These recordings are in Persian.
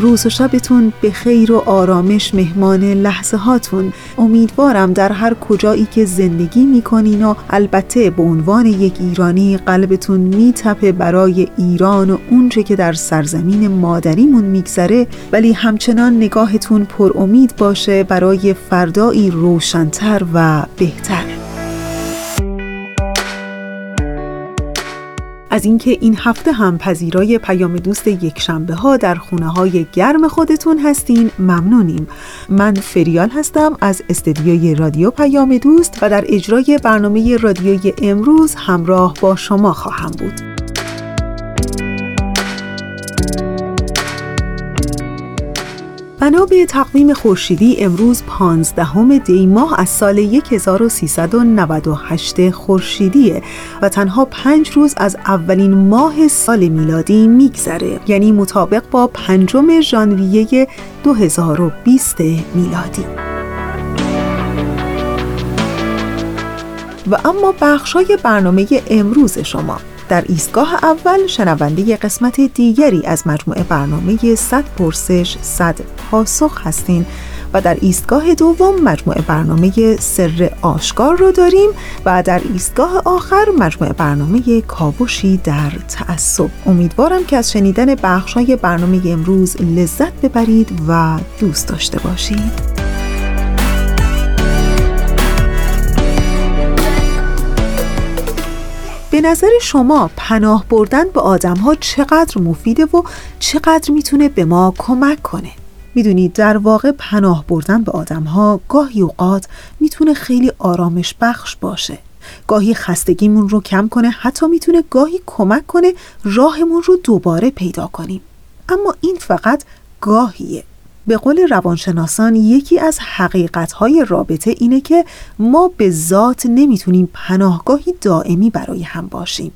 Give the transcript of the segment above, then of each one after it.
روز و شبتون به خیر و آرامش مهمان لحظه هاتون. امیدوارم در هر کجایی که زندگی می‌کنین و البته به عنوان یک ایرانی قلبتون میتپه برای ایران و اونچه که در سرزمین مادریمون میگذره ولی همچنان نگاهتون پر امید باشه برای فردایی روشنتر و بهتر. از اینکه این هفته هم پذیرای پیام دوست یک شنبه ها در خونه های گرم خودتون هستین ممنونیم. من فریال هستم از استدیوی رادیو پیام دوست و در اجرای برنامه رادیوی امروز همراه با شما خواهم بود. بنا به تقویم خورشیدی امروز 15 دی ماه از سال 1398 خورشیدیه و تنها پنج روز از اولین ماه سال میلادی میگذره. یعنی مطابق با پنجم ژانویه 2020 میلادی. و اما بخشای برنامه امروز شما. در ایستگاه اول شنونده قسمت دیگری از مجموعه برنامه 100 پرسش 100 پاسخ هستین و در ایستگاه دوم مجموعه برنامه سر آشکار رو داریم و در ایستگاه آخر مجموعه برنامه کاوشی در تعصب. امیدوارم که از شنیدن بخشای برنامه امروز لذت ببرید و دوست داشته باشید. به نظر شما پناه بردن به آدم ها چقدر مفیده و چقدر می‌تونه به ما کمک کنه؟ می‌دونید در واقع پناه بردن به آدم ها گاهی اوقات می‌تونه خیلی آرامش بخش باشه. گاهی خستگیمون رو کم کنه حتی می‌تونه گاهی کمک کنه راهمون رو دوباره پیدا کنیم. اما این فقط گاهیه. به قول روانشناسان یکی از حقیقتهای رابطه اینه که ما به ذات نمی‌تونیم پناهگاهی دائمی برای هم باشیم.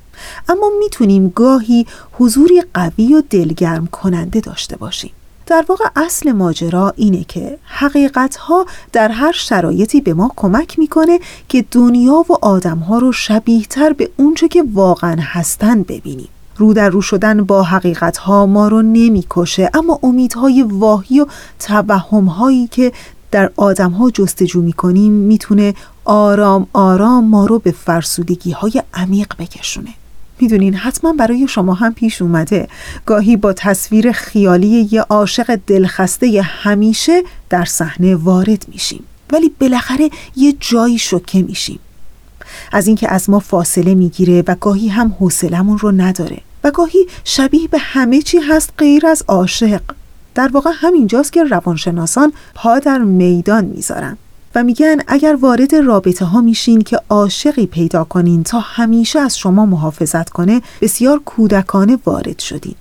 اما می‌تونیم گاهی حضوری قوی و دلگرم کننده داشته باشیم. در واقع اصل ماجرا اینه که حقیقتها در هر شرایطی به ما کمک می‌کنه که دنیا و آدمها رو شبیهتر به اونچه که واقعا هستن ببینیم. رو در رو شدن با حقیقت ها ما رو نمی‌کشه. اما امیدهای واهی و توهم هایی که در آدم ها جستجو می کنیم می‌تونه آرام آرام ما رو به فرسودگی های عمیق بکشونه. می‌دونین حتما برای شما هم پیش اومده. گاهی با تصویر خیالی یه عاشق دلخسته همیشه در صحنه وارد میشیم. ولی بالاخره یه جایی شوکه میشیم. از اینکه از ما فاصله می‌گیره و گاهی هم حوصلمون رو نداره و گاهی شبیه به همه چی هست غیر از عاشق. در واقع همینجاست که روانشناسان پا در میدان می‌ذارن و میگن اگر وارد رابطه ها میشین که عاشقی پیدا کنین تا همیشه از شما محافظت کنه بسیار کودکانه وارد شدین.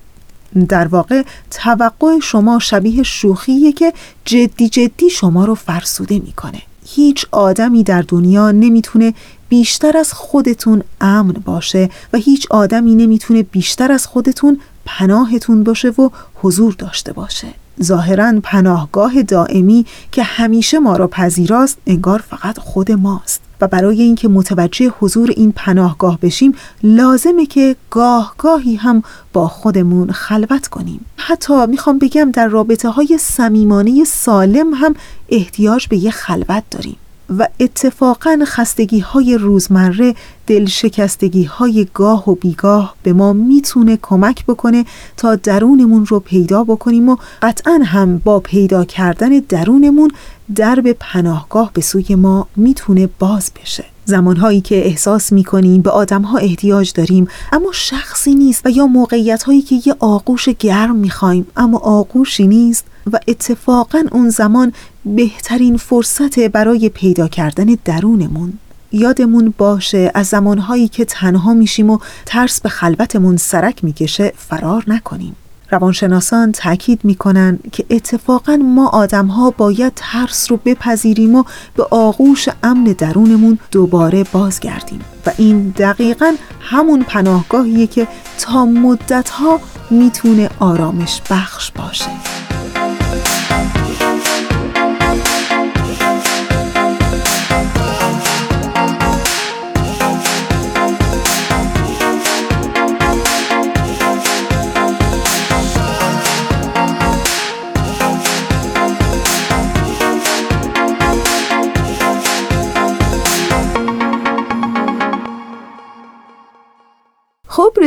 در واقع توقع شما شبیه شوخیه که جدی جدی شما رو فرسوده می‌کنه. هیچ آدمی در دنیا نمی‌تونه بیشتر از خودتون امن باشه و هیچ آدمی نمی‌تونه بیشتر از خودتون پناهتون باشه و حضور داشته باشه. ظاهرا پناهگاه دائمی که همیشه ما را پذیراست انگار فقط خود ماست. و برای اینکه متوجه حضور این پناهگاه بشیم لازمه که گاه گاهی هم با خودمون خلوت کنیم. حتی می‌خوام بگم در رابطه های سمیمانه سالم هم احتیاج به یه خلوت داریم. و اتفاقا خستگی های روزمره دلشکستگی های گاه و بیگاه به ما می‌تونه کمک بکنه تا درونمون رو پیدا بکنیم و قطعا هم با پیدا کردن درونمون درب پناهگاه به سوی ما می‌تونه باز بشه. زمانهایی که احساس می‌کنیم به آدمها احتیاج داریم اما شخصی نیست و یا موقعیت هایی که یه آغوش گرم می‌خوایم اما آغوشی نیست و اتفاقا اون زمان بهترین فرصت برای پیدا کردن درونمون. یادمون باشه از زمانهایی که تنها میشیم و ترس به خلوتمون سرک می‌کشه فرار نکنیم. روانشناسان تاکید می‌کنن که اتفاقا ما آدمها باید ترس رو بپذیریم و به آغوش امن درونمون دوباره بازگردیم. و این دقیقا همون پناهگاهیه که تا مدتها می‌تونه آرامش بخش باشه.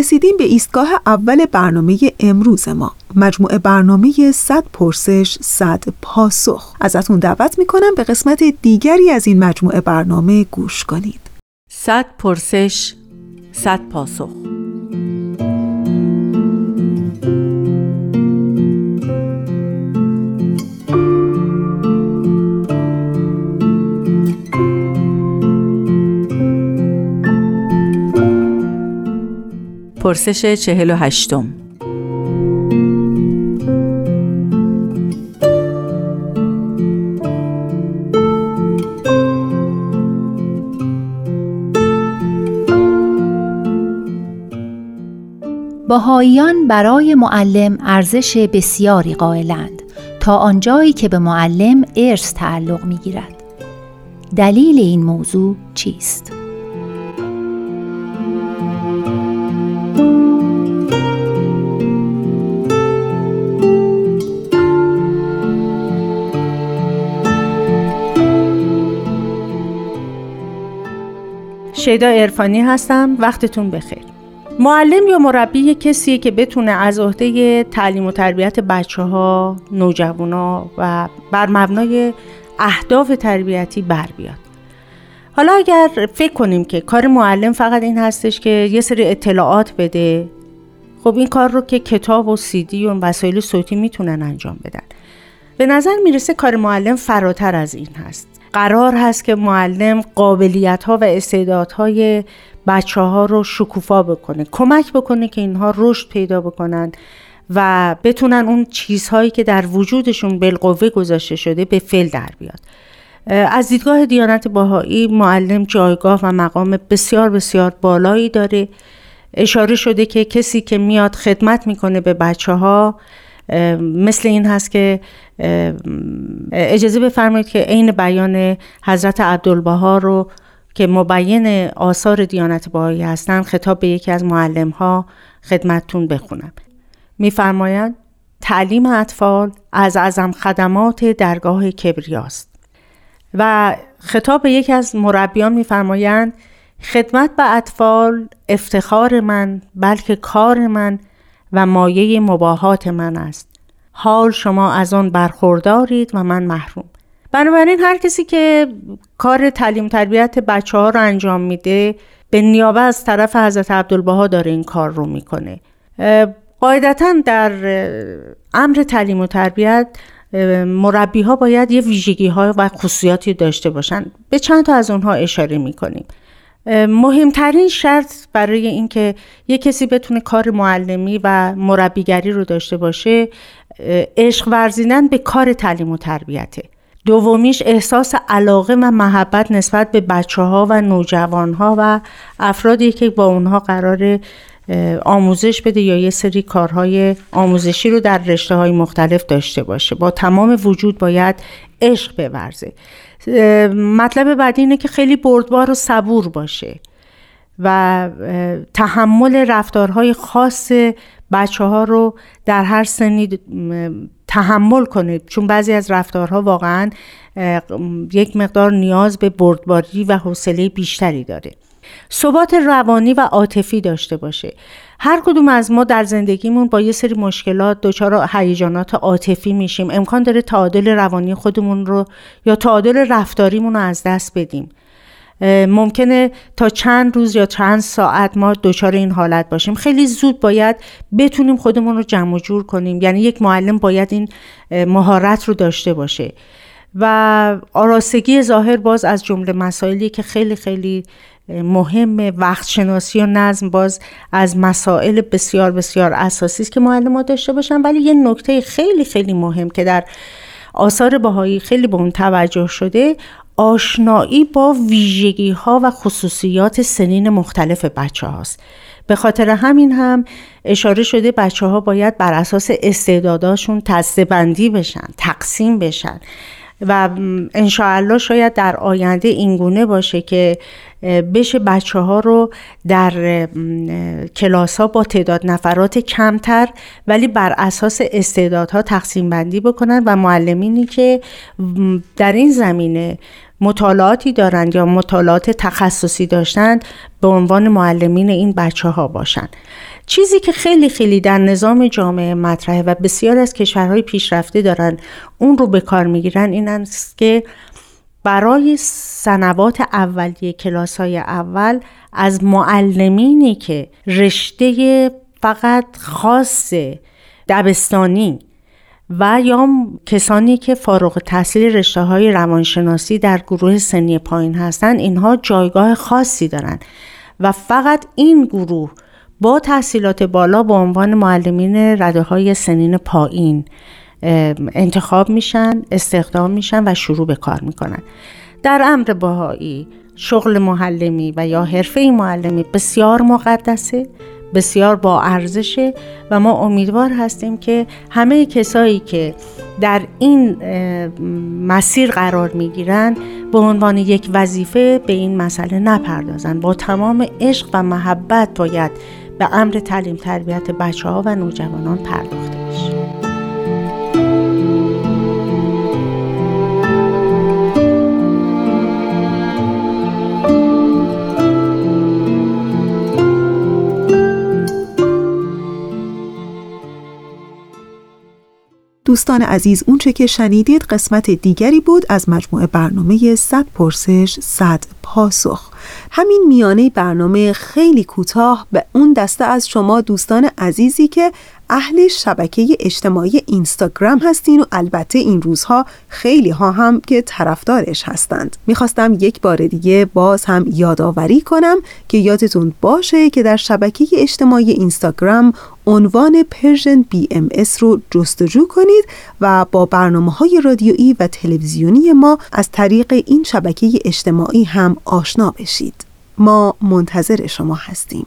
رسیدیم به ایستگاه اول برنامه امروز ما. مجموعه برنامه 100 پرسش 100 پاسخ. ازتون دعوت می‌کنم به قسمت دیگری از این مجموعه برنامه گوش کنید. 100 پرسش 100 پاسخ. پرسش چهل و هشتم برای معلم ارزش بسیاری قائلند تا آنجایی که به معلم ارث تعلق می گیرد. دلیل این موضوع چیست؟ شیدا ارفانی هستم. وقتتون بخیر. معلم یا مربی کسیه که بتونه از عهده تعلیم و تربیت بچه ها، نوجوانا و بر مبنای اهداف تربیتی بر بیاد. حالا اگر فکر کنیم که کار معلم فقط این هستش که یه سری اطلاعات بده خب این کار رو که کتاب و سیدی و وسایل صوتی می‌تونن انجام بدن. به نظر می‌رسه کار معلم فراتر از این هست. قرار هست که معلم قابلیت ها و استعدادهای بچه ها رو شکوفا بکنه کمک بکنه که اینها رشد پیدا بکنن و بتونن اون چیزهایی که در وجودشون بالقوه گذاشته شده به فل در بیاد. از دیدگاه دیانت باهایی معلم جایگاه و مقام بسیار بسیار بالایی داره. اشاره شده که کسی که میاد خدمت می‌کنه به بچه ها مثل این هست که اجازه بفرمایید که عین بیان حضرت عبدالبها رو که مبین آثار دیانت باهایی هستند خطاب به یکی از معلم ها خدمتتون بخونم. میفرمایند تعلیم اطفال از اعظم خدمات درگاه کبریاست. و خطاب به یکی از مربیان میفرمایند خدمت به اطفال افتخار من بلکه کار من و مایه مباهات من است. حال شما از آن برخوردارید و من محروم. بنابراین هر کسی که کار تعلیم تربیت بچه ها رو انجام میده به نیابه از طرف حضرت عبدالبها داره این کار رو می‌کنه. قاعدتا در امر تعلیم و تربیت مربی ها باید یه ویژگی ها و خصوصیاتی داشته باشن. به چند تا از اونها اشاره می‌کنیم. مهمترین شرط برای اینکه یک کسی بتونه کار معلمی و مربیگری رو داشته باشه عشق ورزیدن به کار تعلیم و تربیته. دومیش احساس علاقه و محبت نسبت به بچه ها و نوجوان ها و افرادی که با اونها قرار آموزش بده یا یه سری کارهای آموزشی رو در رشته های مختلف داشته باشه. با تمام وجود باید عشق بورزه. مطلب بعدی اینه که خیلی بردبار و صبور باشه و تحمل رفتارهای خاص بچه ها رو در هر سنی تحمل کنه. چون بعضی از رفتارها واقعا یک مقدار نیاز به بردباری و حوصله بیشتری داره. ثبات روانی و عاطفی داشته باشه. هر کدوم از ما در زندگیمون با یه سری مشکلات دچار هیجانات عاطفی میشیم. امکان داره تعادل روانی خودمون رو یا تعادل رفتاریمون رو از دست بدیم. ممکنه تا چند روز یا چند ساعت ما دچار این حالت باشیم. خیلی زود باید بتونیم خودمون رو جمع جور کنیم. یعنی یک معلم باید این مهارت رو داشته باشه. و آراستگی ظاهر باز از جمله مسائلی که خیلی خیلی مهم وقت شناسی و نظم باز از مسائل بسیار بسیار اساسی است که معلم داشته باشن. ولی یه نکته خیلی خیلی مهم که در آثار باهایی خیلی به اون توجه شده آشنایی با ویژگی ها و خصوصیات سنین مختلف بچه هاست به خاطر همین هم اشاره شده بچه ها باید بر اساس استعداداشون تسته بندی بشن تقسیم بشن. و انشاءالله شاید در آینده اینگونه باشه که بشه بچه ها رو در کلاس ها با تعداد نفرات کمتر ولی بر اساس استعدادها تقسیم بندی بکنن و معلمینی که در این زمینه مطالعاتی دارند یا مطالعات تخصصی داشتند به عنوان معلمین این بچه ها باشند چیزی که خیلی خیلی در نظام جامعه مطرحه و بسیار از کشورهای پیشرفته دارن اون رو به کار می‌گیرن این است که برای سنوات اولیه کلاس های اول از معلمینی که رشته فقط خاص دبستانی و یا کسانی که فارغ تحصیل رشته های روانشناسی در گروه سنی پایین هستند اینها جایگاه خاصی دارند و فقط این گروه با تحصیلات بالا به عنوان معلمین رده های سنین پایین انتخاب میشن استخدام میشن و شروع به کار می‌کنن. در امر باهایی شغل معلمی و یا حرفه معلمی بسیار مقدسه بسیار با ارزشه و ما امیدوار هستیم که همه کسایی که در این مسیر قرار می‌گیرن به عنوان یک وظیفه به این مسئله نپردازن. با تمام عشق و محبت باید به امر تعلیم تربیت بچه ها و نوجوانان پرداخته بشه. دوستان عزیز اونچه که شنیدید قسمت دیگری بود از مجموعه برنامه 100 پرسش 100 پاسخ. همین میانه برنامه خیلی کوتاه به اون دسته از شما دوستان عزیزی که اهل شبکه اجتماعی اینستاگرام هستین و البته این روزها خیلی ها هم که طرفدارش هستند. می‌خواستم یک بار دیگه باز هم یادآوری کنم که یادتون باشه که در شبکه اجتماعی اینستاگرام عنوان Persian BMS رو جستجو کنید و با برنامه های رادیویی و تلویزیونی ما از طریق این شبکه اجتماعی هم آشنا بشید. ما منتظر شما هستیم.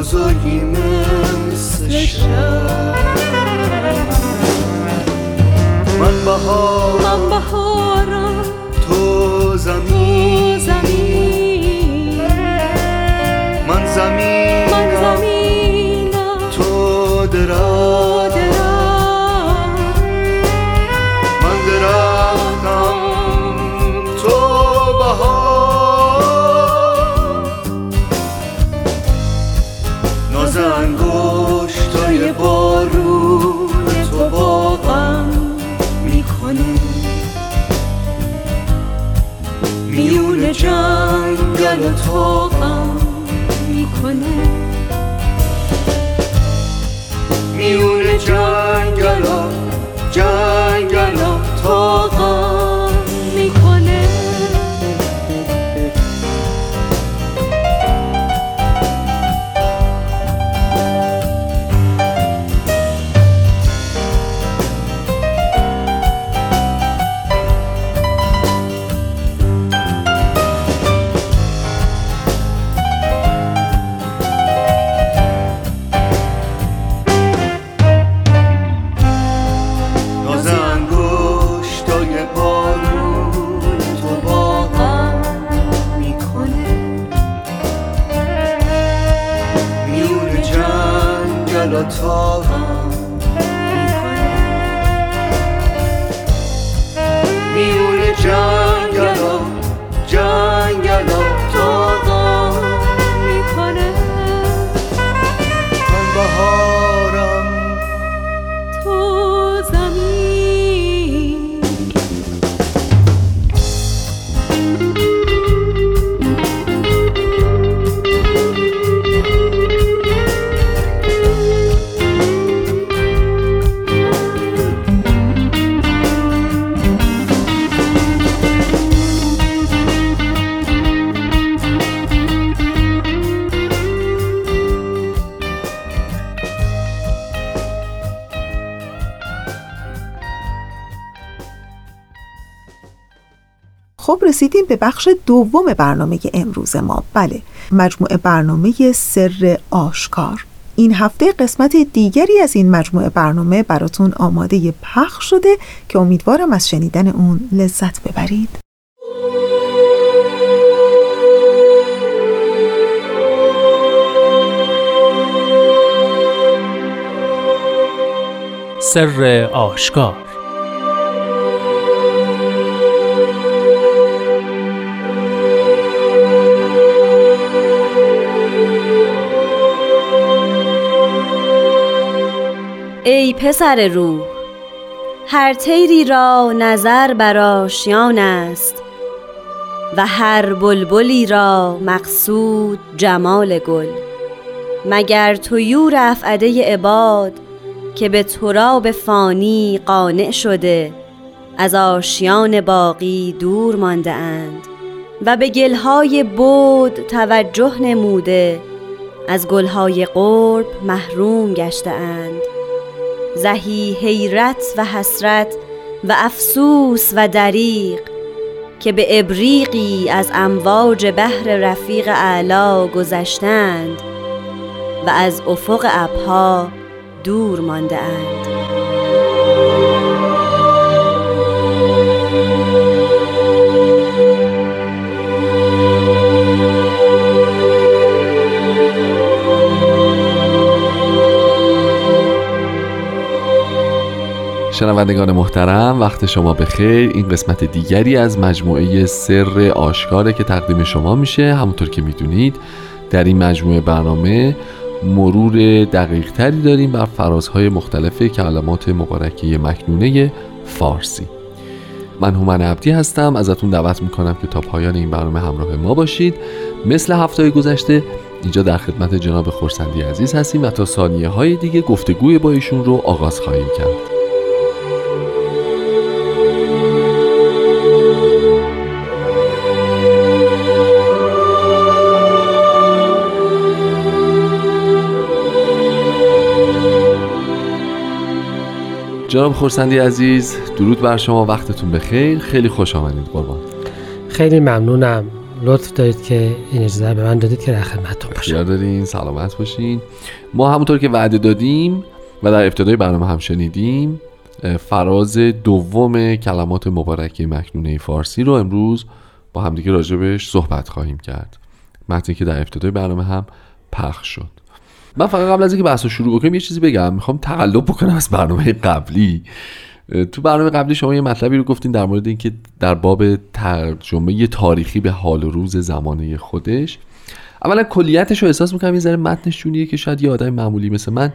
بزرگی مثل من بهار من بهارم رسیدیم به بخش دوم برنامه امروز ما. بله مجموعه برنامه سر آشکار. این هفته قسمت دیگری از این مجموعه برنامه براتون آماده پخش شده که امیدوارم از شنیدن اون لذت ببرید. سر آشکار ای پسر روح هر طیری را نظر بر آشیان است و هر بلبلی را مقصود جمال گل. مگر تویور افعده عباد که به تراب فانی قانع شده از آشیان باقی دور مانده اند و به گلهای بود توجه نموده از گلهای قرب محروم گشته اند. زهی حیرت و حسرت و افسوس و دریق که به ابریقی از امواج بحر رفیق اعلا گذشتند و از افق ابها دور مانده اند. شنوندگان محترم وقت شما به خیر این قسمت دیگری از مجموعه سر آشکاره که تقدیم شما میشه. همونطور که می‌دونید در این مجموعه برنامه مرور دقیق تری داریم بر فرازهای مختلف کلمات مبارکه مکنونه فارسی. من هومن عبدی هستم. ازتون دعوت می‌کنم که تا پایان این برنامه همراه ما باشید. مثل هفته گذشته اینجا در خدمت جناب خورسندی عزیز هستیم و تا ثانیه های دیگه گفتگوی با ایشون رو آغاز خواهیم کرد. جناب خورسندی عزیز درود بر شما وقتتون بخیر. خیلی خوش آمدید قربان خیلی ممنونم. لطف دارید که این اجازه به من دادید که در خدمتتون باشم. دارین سلامت باشین. ما همونطور که وعده دادیم و در ابتدای برنامه هم شنیدیم فراز دوم کلمات مبارکه مکنونه فارسی رو امروز با همدیگه راجبش صحبت خواهیم کرد. متنی که در ابتدای برنامه هم پخش شد. من فقط قبل از اینکه بحث رو شروع بکنم یه چیزی بگم. می‌خوام تقلب بکنم از برنامه قبلی. تو برنامه قبلی شما یه مطلبی رو گفتین در مورد اینکه در باب ترجمه تاریخی به حال و روز زمانه خودش. اولا کلیتش رو احساس می‌کنم یه ذره متنش جوریه که شاید یه آدم معمولی مثل من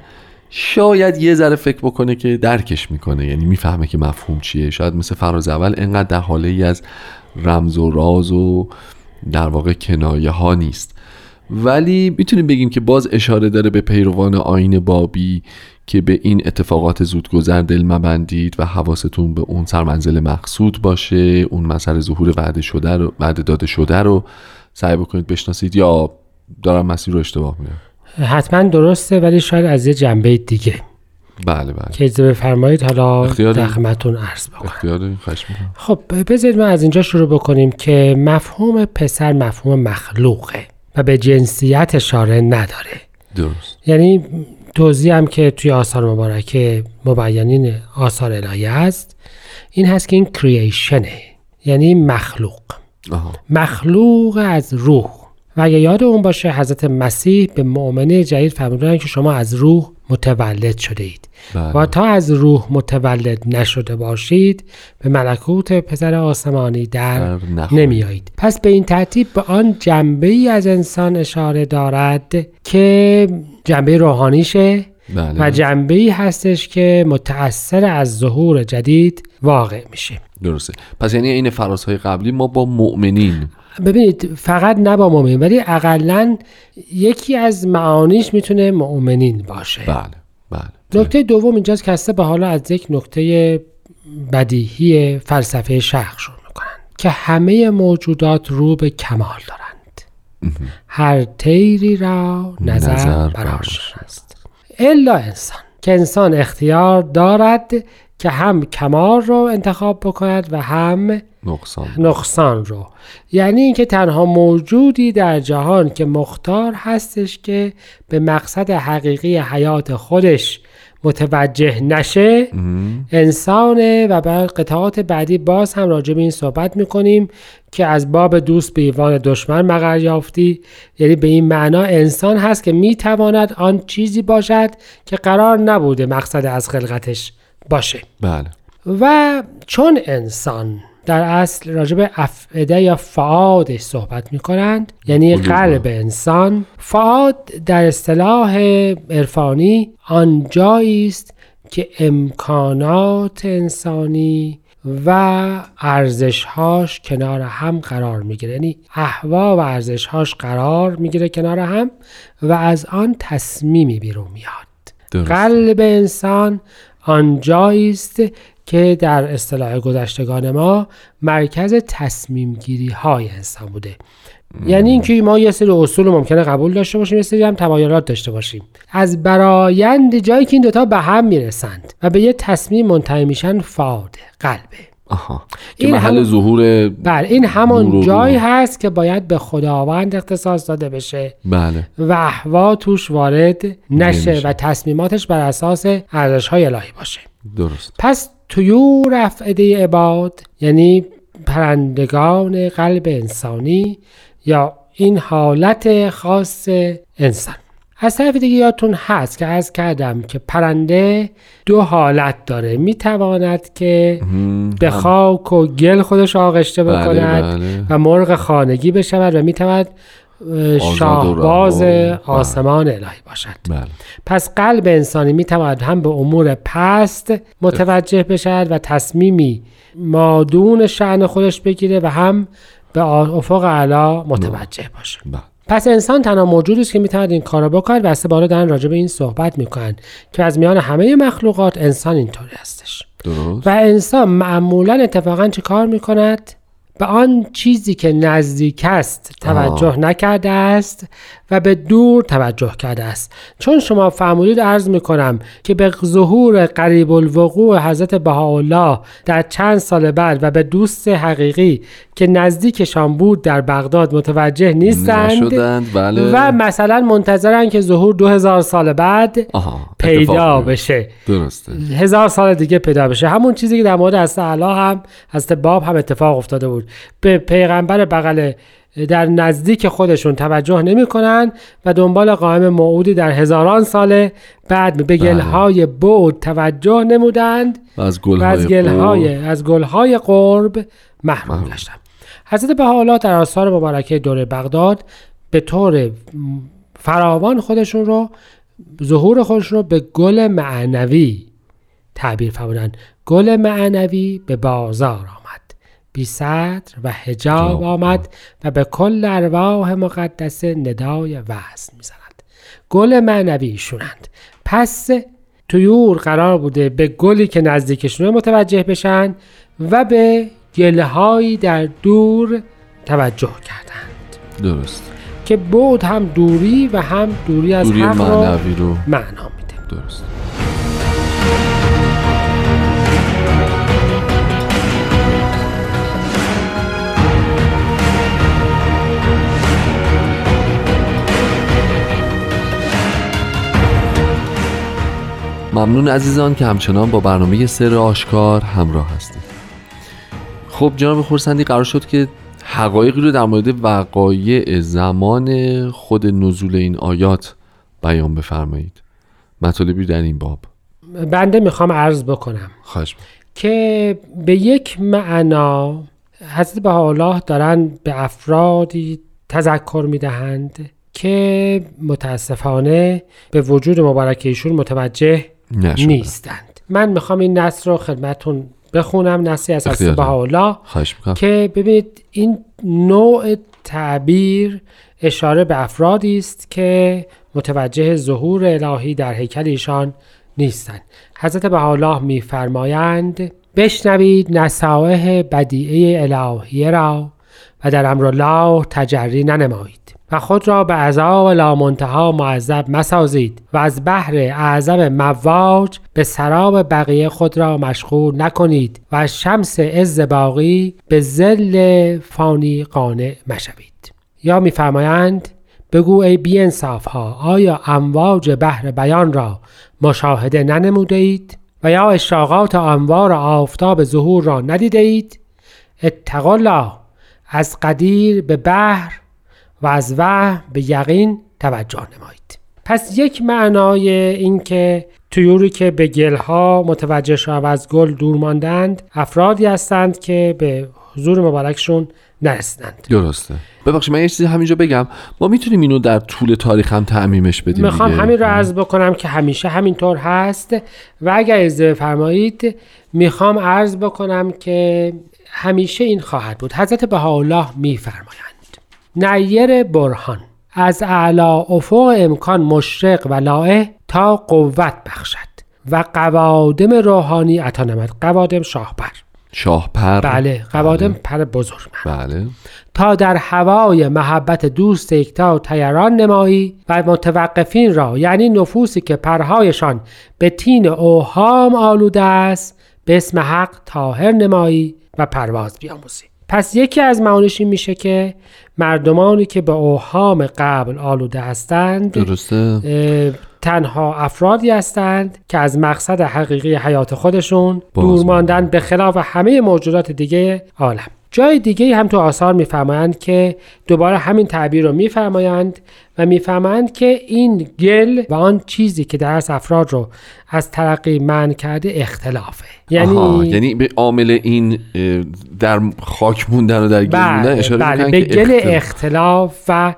شاید یه ذره فکر بکنه که درکش می‌کنه. یعنی می‌فهمه که مفهوم چیه. شاید مثل فراز اول انقدر در حاله ای از رمز و راز و در واقع کنایه ها نیست. ولی می‌تونیم بگیم که باز اشاره داره به پیروان آین بابی که به این اتفاقات زودگذر دل مبندید و حواستون به اون سرمنزل مقصود باشه اون مسئله ظهور وعده شده رو وعده داده شده رو سعی بکنید بشناسید یا دارم مسیر رو اشتباه میرم حتما درسته ولی شاید از یه جنبه دیگه. بله بله. که اجازه بفرمایید حالا. خدمتتون عرض بکنم. خب بذارید ما از اینجا شروع بکنیم که مفهوم پسر مفهوم مخلوقه. و به جنسیت اشاره نداره. درست. یعنی توضیح هم که توی آثار مبارکه مبینین آثار الهی هست این هست که این کرییشنه یعنی مخلوق. آها. مخلوق از روح. و اگه یاد اون باشه حضرت مسیح به مؤمنه جدید فرمودن که شما از روح متولد شده اید بله. و تا از روح متولد نشده باشید به ملکوت پسر آسمانی در. نمیایید پس به این ترتیب به آن جنبه ای از انسان اشاره دارد که جنبه روحانیشه بله. و جنبه ای هستش که متأثر از ظهور جدید واقع میشه. درسته. پس یعنی این فرازهای قبلی ما با مؤمنین ببینید فقط نه با مؤمنین ولی اقلا یکی از معانیش می‌تونه مؤمنین باشه. بله بله. نکته دوم اینجاست که هسته به حالا از یک نکته بدیهی فلسفه شرق شروع می‌کنن که همه موجودات رو به کمال دارند. هر تیری را نظر, نظر براش است. الا انسان که انسان اختیار دارد که هم کمال رو انتخاب بکند و هم نقصان. نقصان رو. یعنی اینکه تنها موجودی در جهان که مختار هستش که به مقصد حقیقی حیات خودش متوجه نشه انسانه و بر قطعات بعدی باز هم راجع به این صحبت می‌کنیم که از باب دوست به ایوان دشمن مقر یافتی. یعنی به این معنا انسان هست که می‌تواند آن چیزی باشد که قرار نبوده مقصد از خلقتش. باشه. بله. و چون انسان در اصل راجع به افعده یا فعادش صحبت می کنند یعنی. قلب انسان فعاد در اصطلاح عرفانی آن جایی است که امکانات انسانی و ارزشهاش کنار هم قرار می‌گیره. یعنی احوا و ارزشهاش قرار می‌گیره کنار هم و از آن تصمیمی بیرون میاد. درست قلب انسان آنجایی است که در اصطلاح گذشتگان ما مرکز تصمیم گیری های انسان بوده. یعنی اینکه ما یه سری اصول ممکنه قبول داشته باشیم یه سری هم تمایلات داشته باشیم. از برایند جایی که این دوتا به هم می‌رسند و به یه تصمیم منتهی میشن فاده قلبه. آها. که این محل هم- ظهور بله این و جایی. هست که باید به خداوند اختصاص داده بشه. بله. و احوا توش وارد نشه نمیشه. و تصمیماتش بر اساس ارزش های الهی باشه. درست. پس طیور افعده عباد یعنی پرندگان قلب انسانی یا این حالت خاص انسان. از طرف دیگه یادتون هست که از کردم که پرنده دو حالت داره. می‌تواند که به خاک و گل خودش آغشته بله، بکند بله. و مرغ خانگی بشود و می‌تواند شاهباز رها. آسمان الهی باشد. بله. پس قلب انسانی می‌تواند هم به امور پست متوجه بشد و تصمیمی مادون شعن خودش بگیره و هم به افق اعلا متوجه باشه. بله. پس انسان تنها موجودی است که می‌تواند این کارو بکند و سه باره دارن راجع به این صحبت می‌کنن که از میان همه مخلوقات انسان اینطوری هستش. درست. و انسان معمولا اتفاقا چه کار می‌کند؟ به آن چیزی که نزدیک است توجه نکرده است و به دور توجه کرده است. چون شما فرمودید عرض می‌کنم که به ظهور قریب الوقوع حضرت بهاءالله در چند سال بعد و به دوست حقیقی که نزدیکشان بود در بغداد متوجه نیستند بله. و مثلا منتظرن که ظهور دو هزار سال بعد آها پیدا بشه. درسته. هزار سال دیگه پیدا بشه. همون چیزی که در مورد حضرت اعلی هم حضرت باب هم اتفاق افتاده بود. به پیغمبر بغل در نزدیک خودشون توجه نمی کنن و دنبال قائم موعودی در هزاران سال بعد به گلهای بود توجه نمودند و از و از گلهای گلهای از گلهای قرب محروم گشتند حضرت بهاءالله در آثار مبارکه دوره بغداد به طور فراوان خودشون رو ظهور خودشون رو به گل معنوی تعبیر فرمودن. گل معنوی به بازار آمد بی صدر و حجاب جاب. آمد و به کل ارواح مقدسه ندای وصل می‌زند. گل معنوی ایشونند. پس تویور قرار بوده به گلی که نزدیکشونه متوجه بشن و به گلهایی در دور توجه کردند. درست. که بود هم دوری و هم دوری از دوری حق رو معنوی رو. معنا میده. درست. ممنون عزیزان که همچنان با برنامه سر آشکار همراه هستید. خب جناب خورسندی قرار شد که حقایقی رو در مورد وقایع زمان خود نزول این آیات بیان بفرمایید مطالبی در این باب بنده می‌خوام عرض بکنم خواهش. که به یک معنا حضرت بهاءالله دارن به افرادی تذکر می‌دهند که متاسفانه به وجود مبارک ایشون متوجه نشدم. نیستند من می‌خوام این نص رو خدمتون بخونم نصی از حضرت. بهاءالله که ببینید این نوع تعبیر اشاره به افرادی است که متوجه ظهور الهی در هیکل ایشان نیستند. حضرت بهاءالله میفرمایند بشنوید نصائح بدیعه الهیه را و در امر الله تجری ننمایید. خود را به عذاب لامنتها معذب مسازید و از بحر اعظم مواج به سراب بقیه خود را مشغول نکنید و از شمس عز باقی به زل فانی قانع مشوید. یا میفرمایند بگو ای بی انصاف ها آیا امواج بحر بیان را مشاهده ننموده اید و یا اشراقات انوار آفتاب ظهور را ندیده اید اتقوا الله از قدیر به بحر و از وهم به یقین توجه نمایید. پس یک معنای این که طیوری که به گلها متوجه شدن و از گل دور ماندند افرادی هستند که به حضور مبارکشون نرسیدند. درسته. ببخشید من یه چیزی همینجا بگم. ما می‌تونیم اینو در طول تاریخ هم تعمیمش بدیم می‌خوام؟ همین رو عرض بکنم که همیشه همینطور هست. و اگر اجازه فرمایید می‌خوام عرض بکنم که همیشه این خواهد بود. حضرت بهاءالله میفرمایند. نیر برهان. از اعلا افق امکان مشرق و لائه تا قوت بخشد و قوادم روحانی عطا نمد قوادم شاهپر. شاهپر؟ بله قوادم پر بزرگ بله. تا در هوای محبت دوست یکتا تیران نمایی و متوقفین را یعنی نفوسی که پرهایشان به تین اوهام آلوده است به اسم حق تاهر نمایی و پرواز بیاموزی پس یکی از معانیش این میشه که مردمانی که به اوهام قبل آلوده هستند درسته. تنها افرادی هستند که از مقصد حقیقی حیات خودشون دور ماندن به خلاف همه موجودات دیگه عالم. جای دیگه هم تو آثار میفرمایند که دوباره همین تعبیر رو میفرمایند و میفرمایند که این گل و آن چیزی که در افراد رو از ترقی من کرده اختلافه. یعنی آها، یعنی به عامل این در خاک موندن و در گل موندن بله, اشاره بله به که گل اختلاف- اختلاف و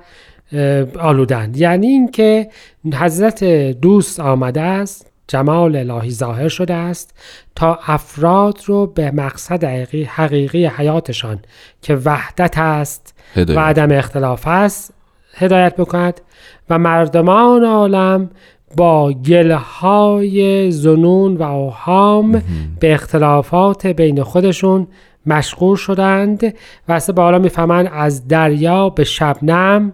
اه، آلودند یعنی اینکه حضرت دوست آمده است جمال الهی ظاهر شده است تا افراد رو به مقصد حقیقی, حقیقی حیاتشان که وحدت است هدایت. و عدم اختلاف است هدایت بکند و مردمان عالم با گلهای زنون و اوهام به اختلافات بین خودشون مشغول شدند و اصلا به حالا می‌فهمند از دریا به شبنم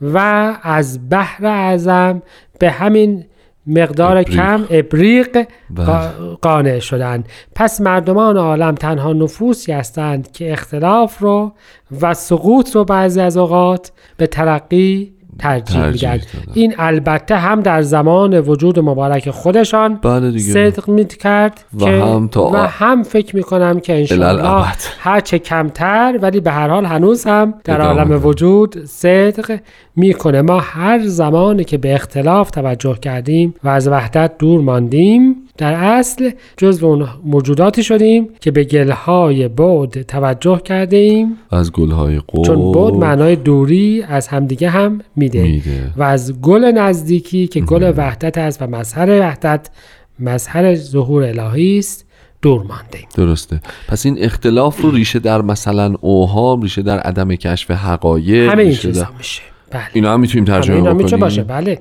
و از بحر اعظم به همین مقدار ابریق. کم ابریق بله. قا- قانع شدند پس مردمان عالم تنها نفوسی هستند که اختلاف رو و سقوط رو بعضی از اوقات به ترقی ترجیح ترجیح میدن. این البته هم در زمان وجود مبارک خودشان بله صدق می کرد و که هم تا و هم فکر می کنم که انشاءالله. هر چه کمتر ولی به هر حال هنوز هم در عالم. وجود صدق می‌کنه ما هر زمانی که به اختلاف توجه کردیم و از وحدت دور ماندیم در اصل جزو اون موجوداتی شدیم که به گلهای بعد توجه کرده ایم از گلهای قول چون بعد معنای دوری از همدیگه هم میده. میده. و از گل نزدیکی که گل وحدت است و مظهر وحدت مظهر ظهور الهی است دور مانده ایم. درسته. پس این اختلاف رو ریشه در مثلا اوهام ریشه در عدم کشف حقایق همه این چیزا در... میشه. بله. اینا هم می‌تونیم ترجمه باشه. بله.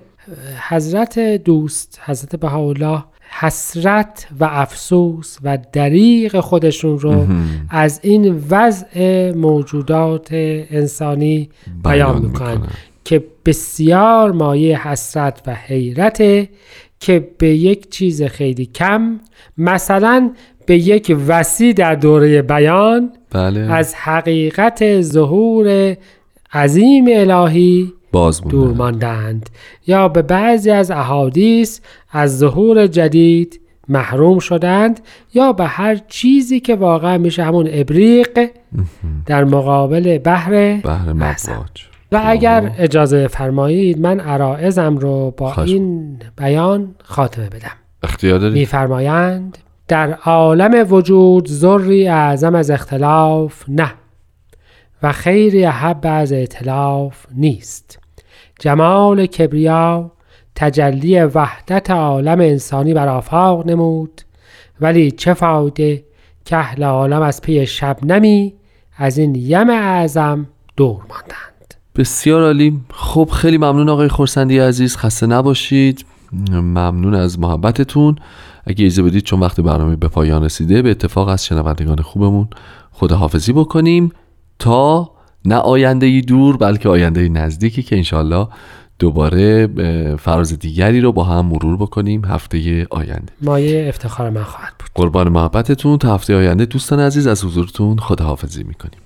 حضرت دوست حضرت بهاءالله حسرت و افسوس و دریغ خودشون رو از این وضع موجودات انسانی بیان می‌کنن. که بسیار مایه حسرت و حیرته که به یک چیز خیلی کم مثلا به یک وسیع در دوره بیان بله از حقیقت ظهور عظیم الهی باز مونده. دور ماندند. یا به بعضی از احادیث از ظهور جدید محروم شدند یا به هر چیزی که واقعا میشه همون ابریق در مقابل بحر بهر مذهب. مواج و اگر اجازه فرمایید من عرائزم رو با خواهش این بیان خاتمه بدم. اختیار دارید؟ میفرمایند در عالم وجود ذری اعظم از اختلاف نه و خیری احب از اعتلاف نیست. جمال کبریا تجلی وحدت عالم انسانی بر آفاق نمود. ولی چه فایده که اهل عالم از پی شبنمی از این یم اعظم دور ماندند. بسیار عالی. خب خیلی ممنون آقای خورسندی عزیز. خسته نباشید. ممنون از محبتتون. اگه اجازه بدید چون وقت برنامه به پایان رسیده به اتفاق از شنوندگان خوبمون خداحافظی بکنیم. تا نه آینده ای دور بلکه آینده ای نزدیکی که انشالله دوباره فراز دیگری رو با هم مرور بکنیم هفته آینده. مایه افتخار من خواهد بود. قربان محبتتون تا هفته آینده دوستان عزیز از حضورتون خداحافظی می‌کنیم.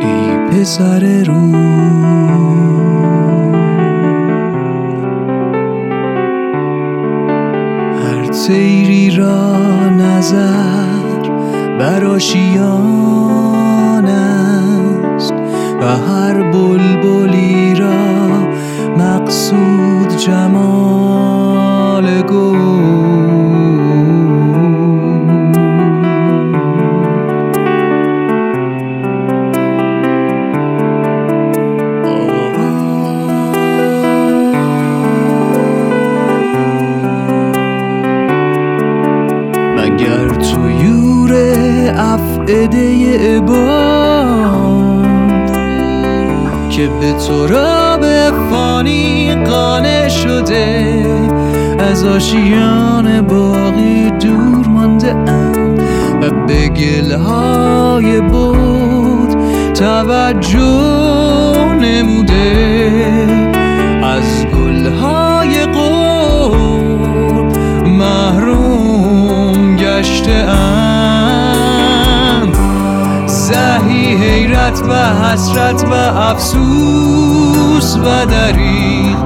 ای پسر رو هر تیری را نظر بر آشیان است و هر بلبلی را مقصود جمال حسرت و افسوس و دریغ.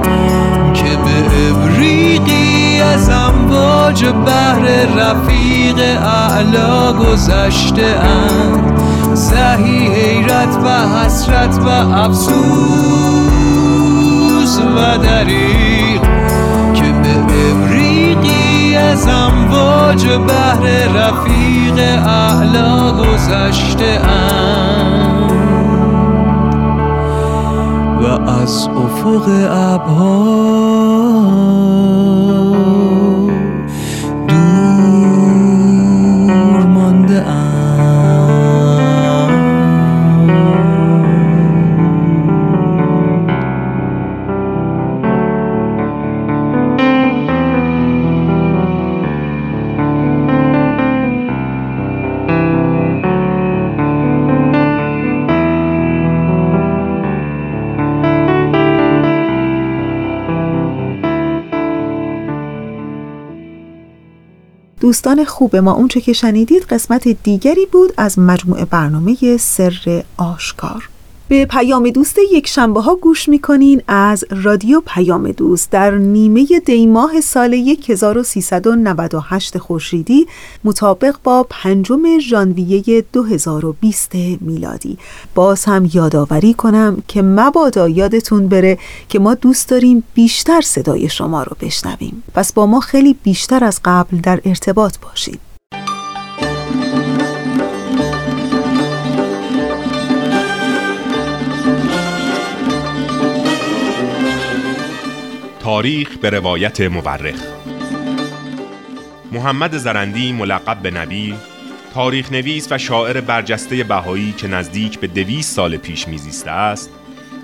که به ابریقی از امواج بحر رفیق اعلا گذشته اند زهی حیرت و حسرت و افسوس و دریغ. که به ابریقی از امواج بحر رفیق اعلا گذشته اند از افق ابها. دوستان خوب ما اونچه که شنیدید قسمت دیگری بود از مجموعه برنامه سر آشکار. به پیام دوست یک شنبه ها گوش می‌کنین از رادیو پیام دوست. در نیمه دیماه سال 1398 خورشیدی مطابق با پنجم ژانویه 2020 میلادی. باز هم یادآوری کنم که مبادا یادتون بره که ما دوست داریم بیشتر صدای شما رو بشنویم. پس با ما خیلی بیشتر از قبل در ارتباط باشید. تاریخ به روایت مورخ. محمد زرندی ملقب به نبی تاریخ نویس و شاعر برجسته بهایی که نزدیک به دویست سال پیش میزیسته است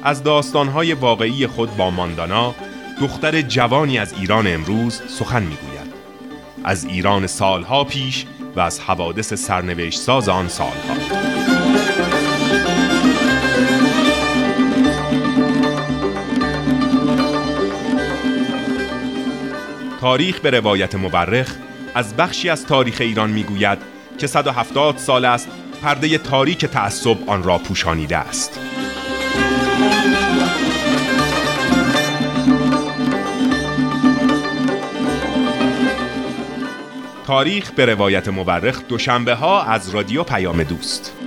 از داستانهای واقعی خود با ماندانا دختر جوانی از ایران امروز سخن می‌گوید. از ایران سالها پیش و از حوادث سرنوشت ساز آن سالها. تاریخ به روایت مورخ از بخشی از تاریخ ایران می‌گوید که 170 سال است پرده تاریک تعصب آن را پوشانیده است. تاریخ به روایت مورخ دوشنبه ها از رادیو پیام دوست.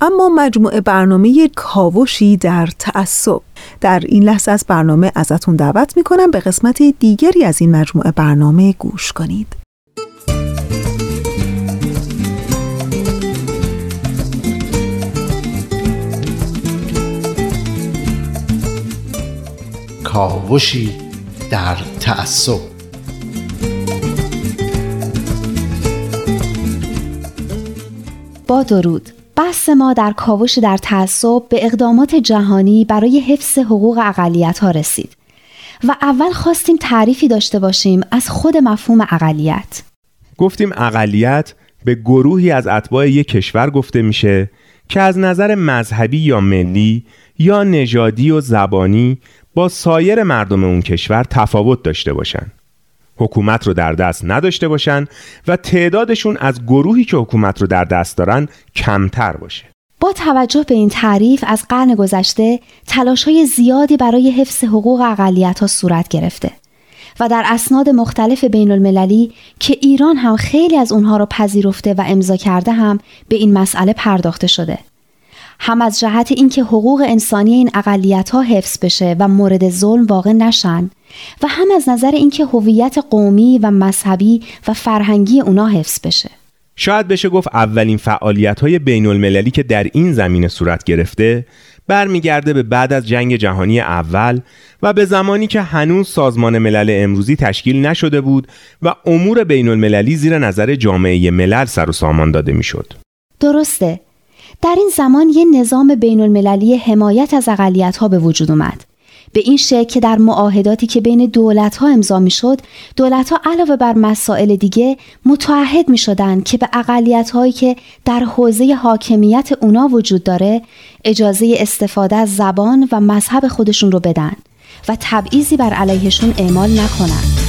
اما مجموعه برنامه کاوشی در تعصب. در این لحظه از برنامه ازتون دعوت می‌کنم به قسمت دیگری از این مجموعه برنامه گوش کنید. کاوشی در تعصب. با درود. بحث ما در کاوش در تعصب به اقدامات جهانی برای حفظ حقوق اقلیت ها رسید و اول خواستیم تعریفی داشته باشیم از خود مفهوم اقلیت. گفتیم اقلیت به گروهی از اتباع یک کشور گفته میشه که از نظر مذهبی یا ملی یا نژادی و زبانی با سایر مردم اون کشور تفاوت داشته باشن. حکومت رو در دست نداشته باشن و تعدادشون از گروهی که حکومت رو در دست دارن کمتر باشه. با توجه به این تعریف از قرن گذشته تلاش های زیادی برای حفظ حقوق اقلیت ها صورت گرفته و در اسناد مختلف بین المللی که ایران هم خیلی از اونها را پذیرفته و امضا کرده هم به این مسئله پرداخته شده. هم از جهت اینکه حقوق انسانی این اقلیت ها حفظ بشه و مورد ظلم واقع نشن و هم از نظر اینکه هویت قومی و مذهبی و فرهنگی اونا حفظ بشه شاید بشه گفت اولین فعالیت های بین المللی که در این زمینه صورت گرفته برمیگرده به بعد از جنگ جهانی اول و به زمانی که هنوز سازمان ملل امروزی تشکیل نشده بود و امور بین المللی زیر نظر جامعه ملل سر و سامان داده می‌شد. درسته در این زمان یه نظام بین المللی حمایت از اقلیت ها به وجود اومد. به این شکل که در معاهداتی که بین دولت ها امضا می شد، دولت ها علاوه بر مسائل دیگه متعهد می شدن که به اقلیت هایی که در حوزه حاکمیت اونا وجود داره اجازه استفاده از زبان و مذهب خودشون رو بدن و تبعیضی بر علیهشون اعمال نکنند.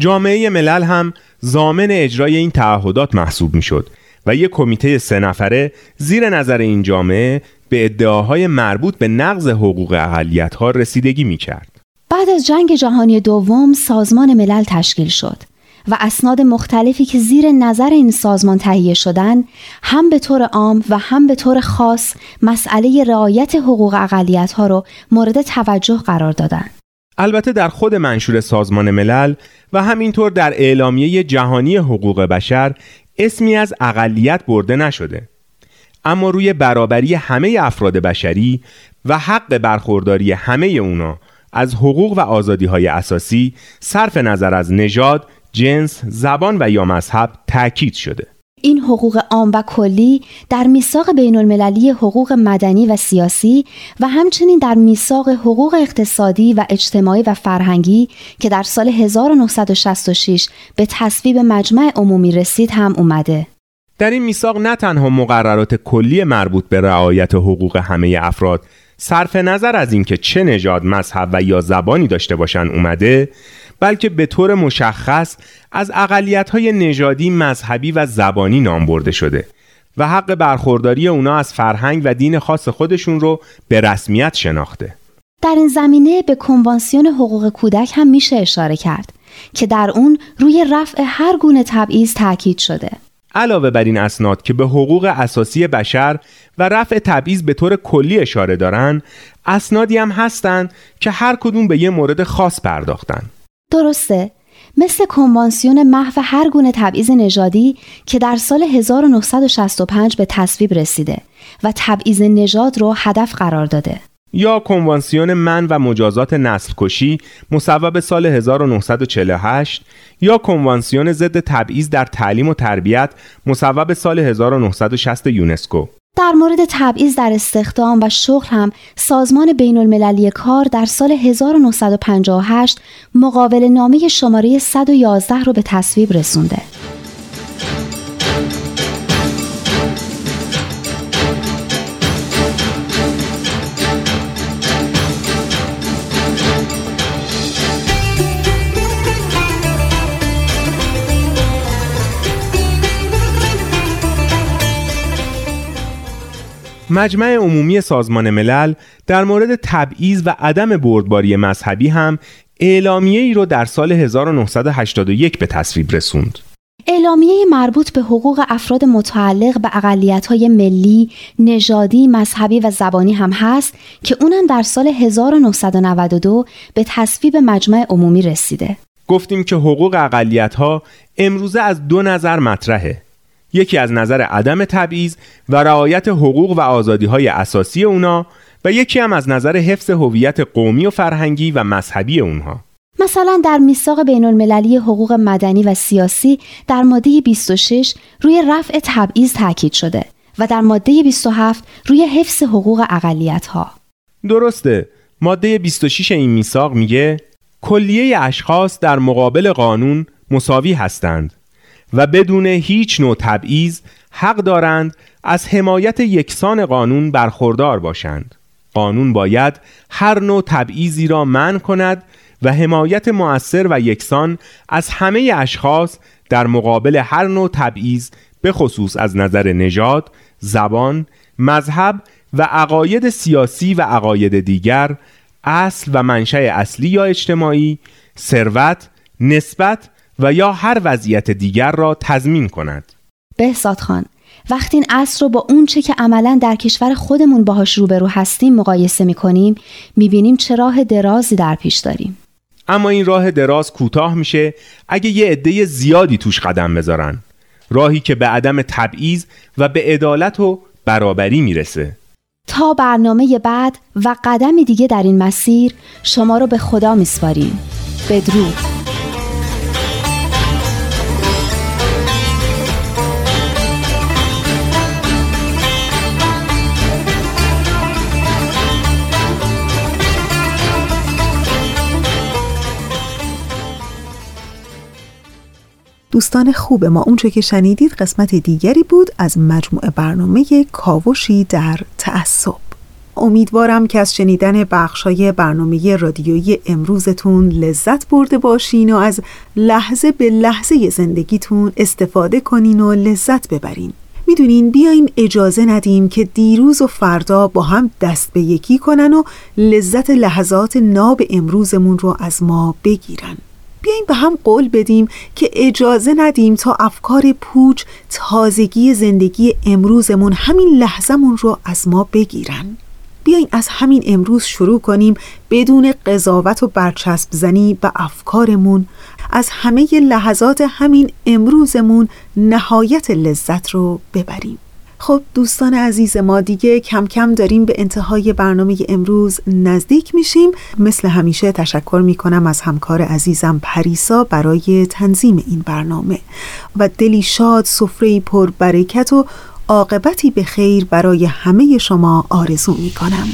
جامعه ملل هم زامن اجرای این تعهدات محسوب می شد و یک کمیته سه نفره زیر نظر این جامعه به ادعاهای مربوط به نقض حقوق اقلیت ها رسیدگی می کرد. بعد از جنگ جهانی دوم سازمان ملل تشکیل شد و اسناد مختلفی که زیر نظر این سازمان تهیه شدن هم به طور عام و هم به طور خاص مسئله رعایت حقوق اقلیت ها رو مورد توجه قرار دادند. البته در خود منشور سازمان ملل و همینطور در اعلامیه جهانی حقوق بشر اسمی از اقلیت برده نشده. اما روی برابری همه افراد بشری و حق برخورداری همه اونا از حقوق و آزادی های اساسی صرف نظر از نژاد، جنس، زبان و یا مذهب تأکید شده. این حقوق عام و کلی در میثاق بین المللی حقوق مدنی و سیاسی و همچنین در میثاق حقوق اقتصادی و اجتماعی و فرهنگی که در سال 1966 به تصویب مجمع عمومی رسید هم اومده. در این میثاق نه تنها مقررات کلی مربوط به رعایت حقوق همه افراد صرف نظر از اینکه چه نژاد، مذهب و یا زبانی داشته باشن اومده بلکه به طور مشخص از های نژادی، مذهبی و زبانی نام برده شده و حق برخورداری اونا از فرهنگ و دین خاص خودشون رو به رسمیت شناخته در این زمینه به کنوانسیون حقوق کودک هم میشه اشاره کرد که در اون روی رفع هر گونه تبعیض تاکید شده. علاوه بر این اسناد که به حقوق اساسی بشر و رفع تبعیض به طور کلی اشاره دارن اسنادی هم هستن که هر کدوم به یه مورد خاص پرداختن درسته مثل کنوانسیون محو هر گونه تبعیض نژادی که در سال 1965 به تصویب رسیده و تبعیض نژاد رو هدف قرار داده. یا کنوانسیون من و مجازات نسل کشی مصوب سال 1948 یا کنوانسیون ضد تبعیض در تعلیم و تربیت مصوب سال 1960 یونسکو در مورد تبعیض در استخدام و شغل هم سازمان بین المللی کار در سال 1958 مقابل نامه شماره 111 رو به تصویب رسونده. مجمع عمومی سازمان ملل در مورد تبعیض و عدم بردباری مذهبی هم اعلامیه ای رو در سال 1981 به تصویب رسوند. اعلامیه مربوط به حقوق افراد متعلق به اقلیت‌های ملی، نژادی، مذهبی و زبانی هم هست که اونم در سال 1992 به تصویب مجمع عمومی رسیده. گفتیم که حقوق اقلیت‌ها امروزه از دو نظر مطرحه. یکی از نظر عدم تبعیض و رعایت حقوق و آزادی های اساسی اونا و یکی هم از نظر حفظ هویت قومی و فرهنگی و مذهبی اونها مثلا در میثاق بین المللی حقوق مدنی و سیاسی در ماده 26 روی رفع تبعیض تاکید شده و در ماده 27 روی حفظ حقوق اقلیت ها. درسته. ماده 26 این میثاق میگه کلیه اشخاص در مقابل قانون مساوی هستند و بدون هیچ نوع تبعیض حق دارند از حمایت یکسان قانون برخوردار باشند. قانون باید هر نوع تبعیضی را منع کند و حمایت مؤثر و یکسان از همه اشخاص در مقابل هر نوع تبعیض به خصوص از نظر نژاد، زبان، مذهب و عقاید سیاسی و عقاید دیگر، اصل و منشأ اصلی یا اجتماعی، ثروت، نسبت و یا هر وضعیت دیگر را تضمین کند. بهزاد خان وقتی این اصل رو با اون چه که عملا در کشور خودمون باهاش روبرو هستیم مقایسه می‌کنیم می‌بینیم چه راه درازی در پیش داریم. اما این راه دراز کوتاه میشه اگه یه عده زیادی توش قدم بذارن. راهی که به عدم تبعیض و به عدالت و برابری می‌رسه. تا برنامه بعد و قدم دیگه در این مسیر شما رو به خدا میسپاریم. بدرود. دوستان خوب ما. اونچه که شنیدید قسمت دیگری بود از مجموعه برنامه کاوشی در تعصب. امیدوارم که از شنیدن بخشای برنامه رادیویی امروزتون لذت برده باشین و از لحظه به لحظه زندگیتون استفاده کنین و لذت ببرین. می‌دونین بیاین اجازه ندیم که دیروز و فردا با هم دست به یکی کنن و لذت لحظات ناب امروزمون رو از ما بگیرن. بیایم به هم قول بدیم که اجازه ندیم تا افکار پوچ تازگی زندگی امروزمون همین لحظمون رو از ما بگیرن. بیاین از همین امروز شروع کنیم بدون قضاوت و برچسب زنی به افکارمون. از همه لحظات همین امروزمون نهایت لذت رو ببریم. خب دوستان عزیز ما دیگه کم کم داریم به انتهای برنامه امروز نزدیک میشیم. مثل همیشه تشکر می‌کنم از همکار عزیزم پریسا برای تنظیم این برنامه. و دلی شاد سفره پر برکت و عاقبتی به خیر برای همه شما آرزو می‌کنم.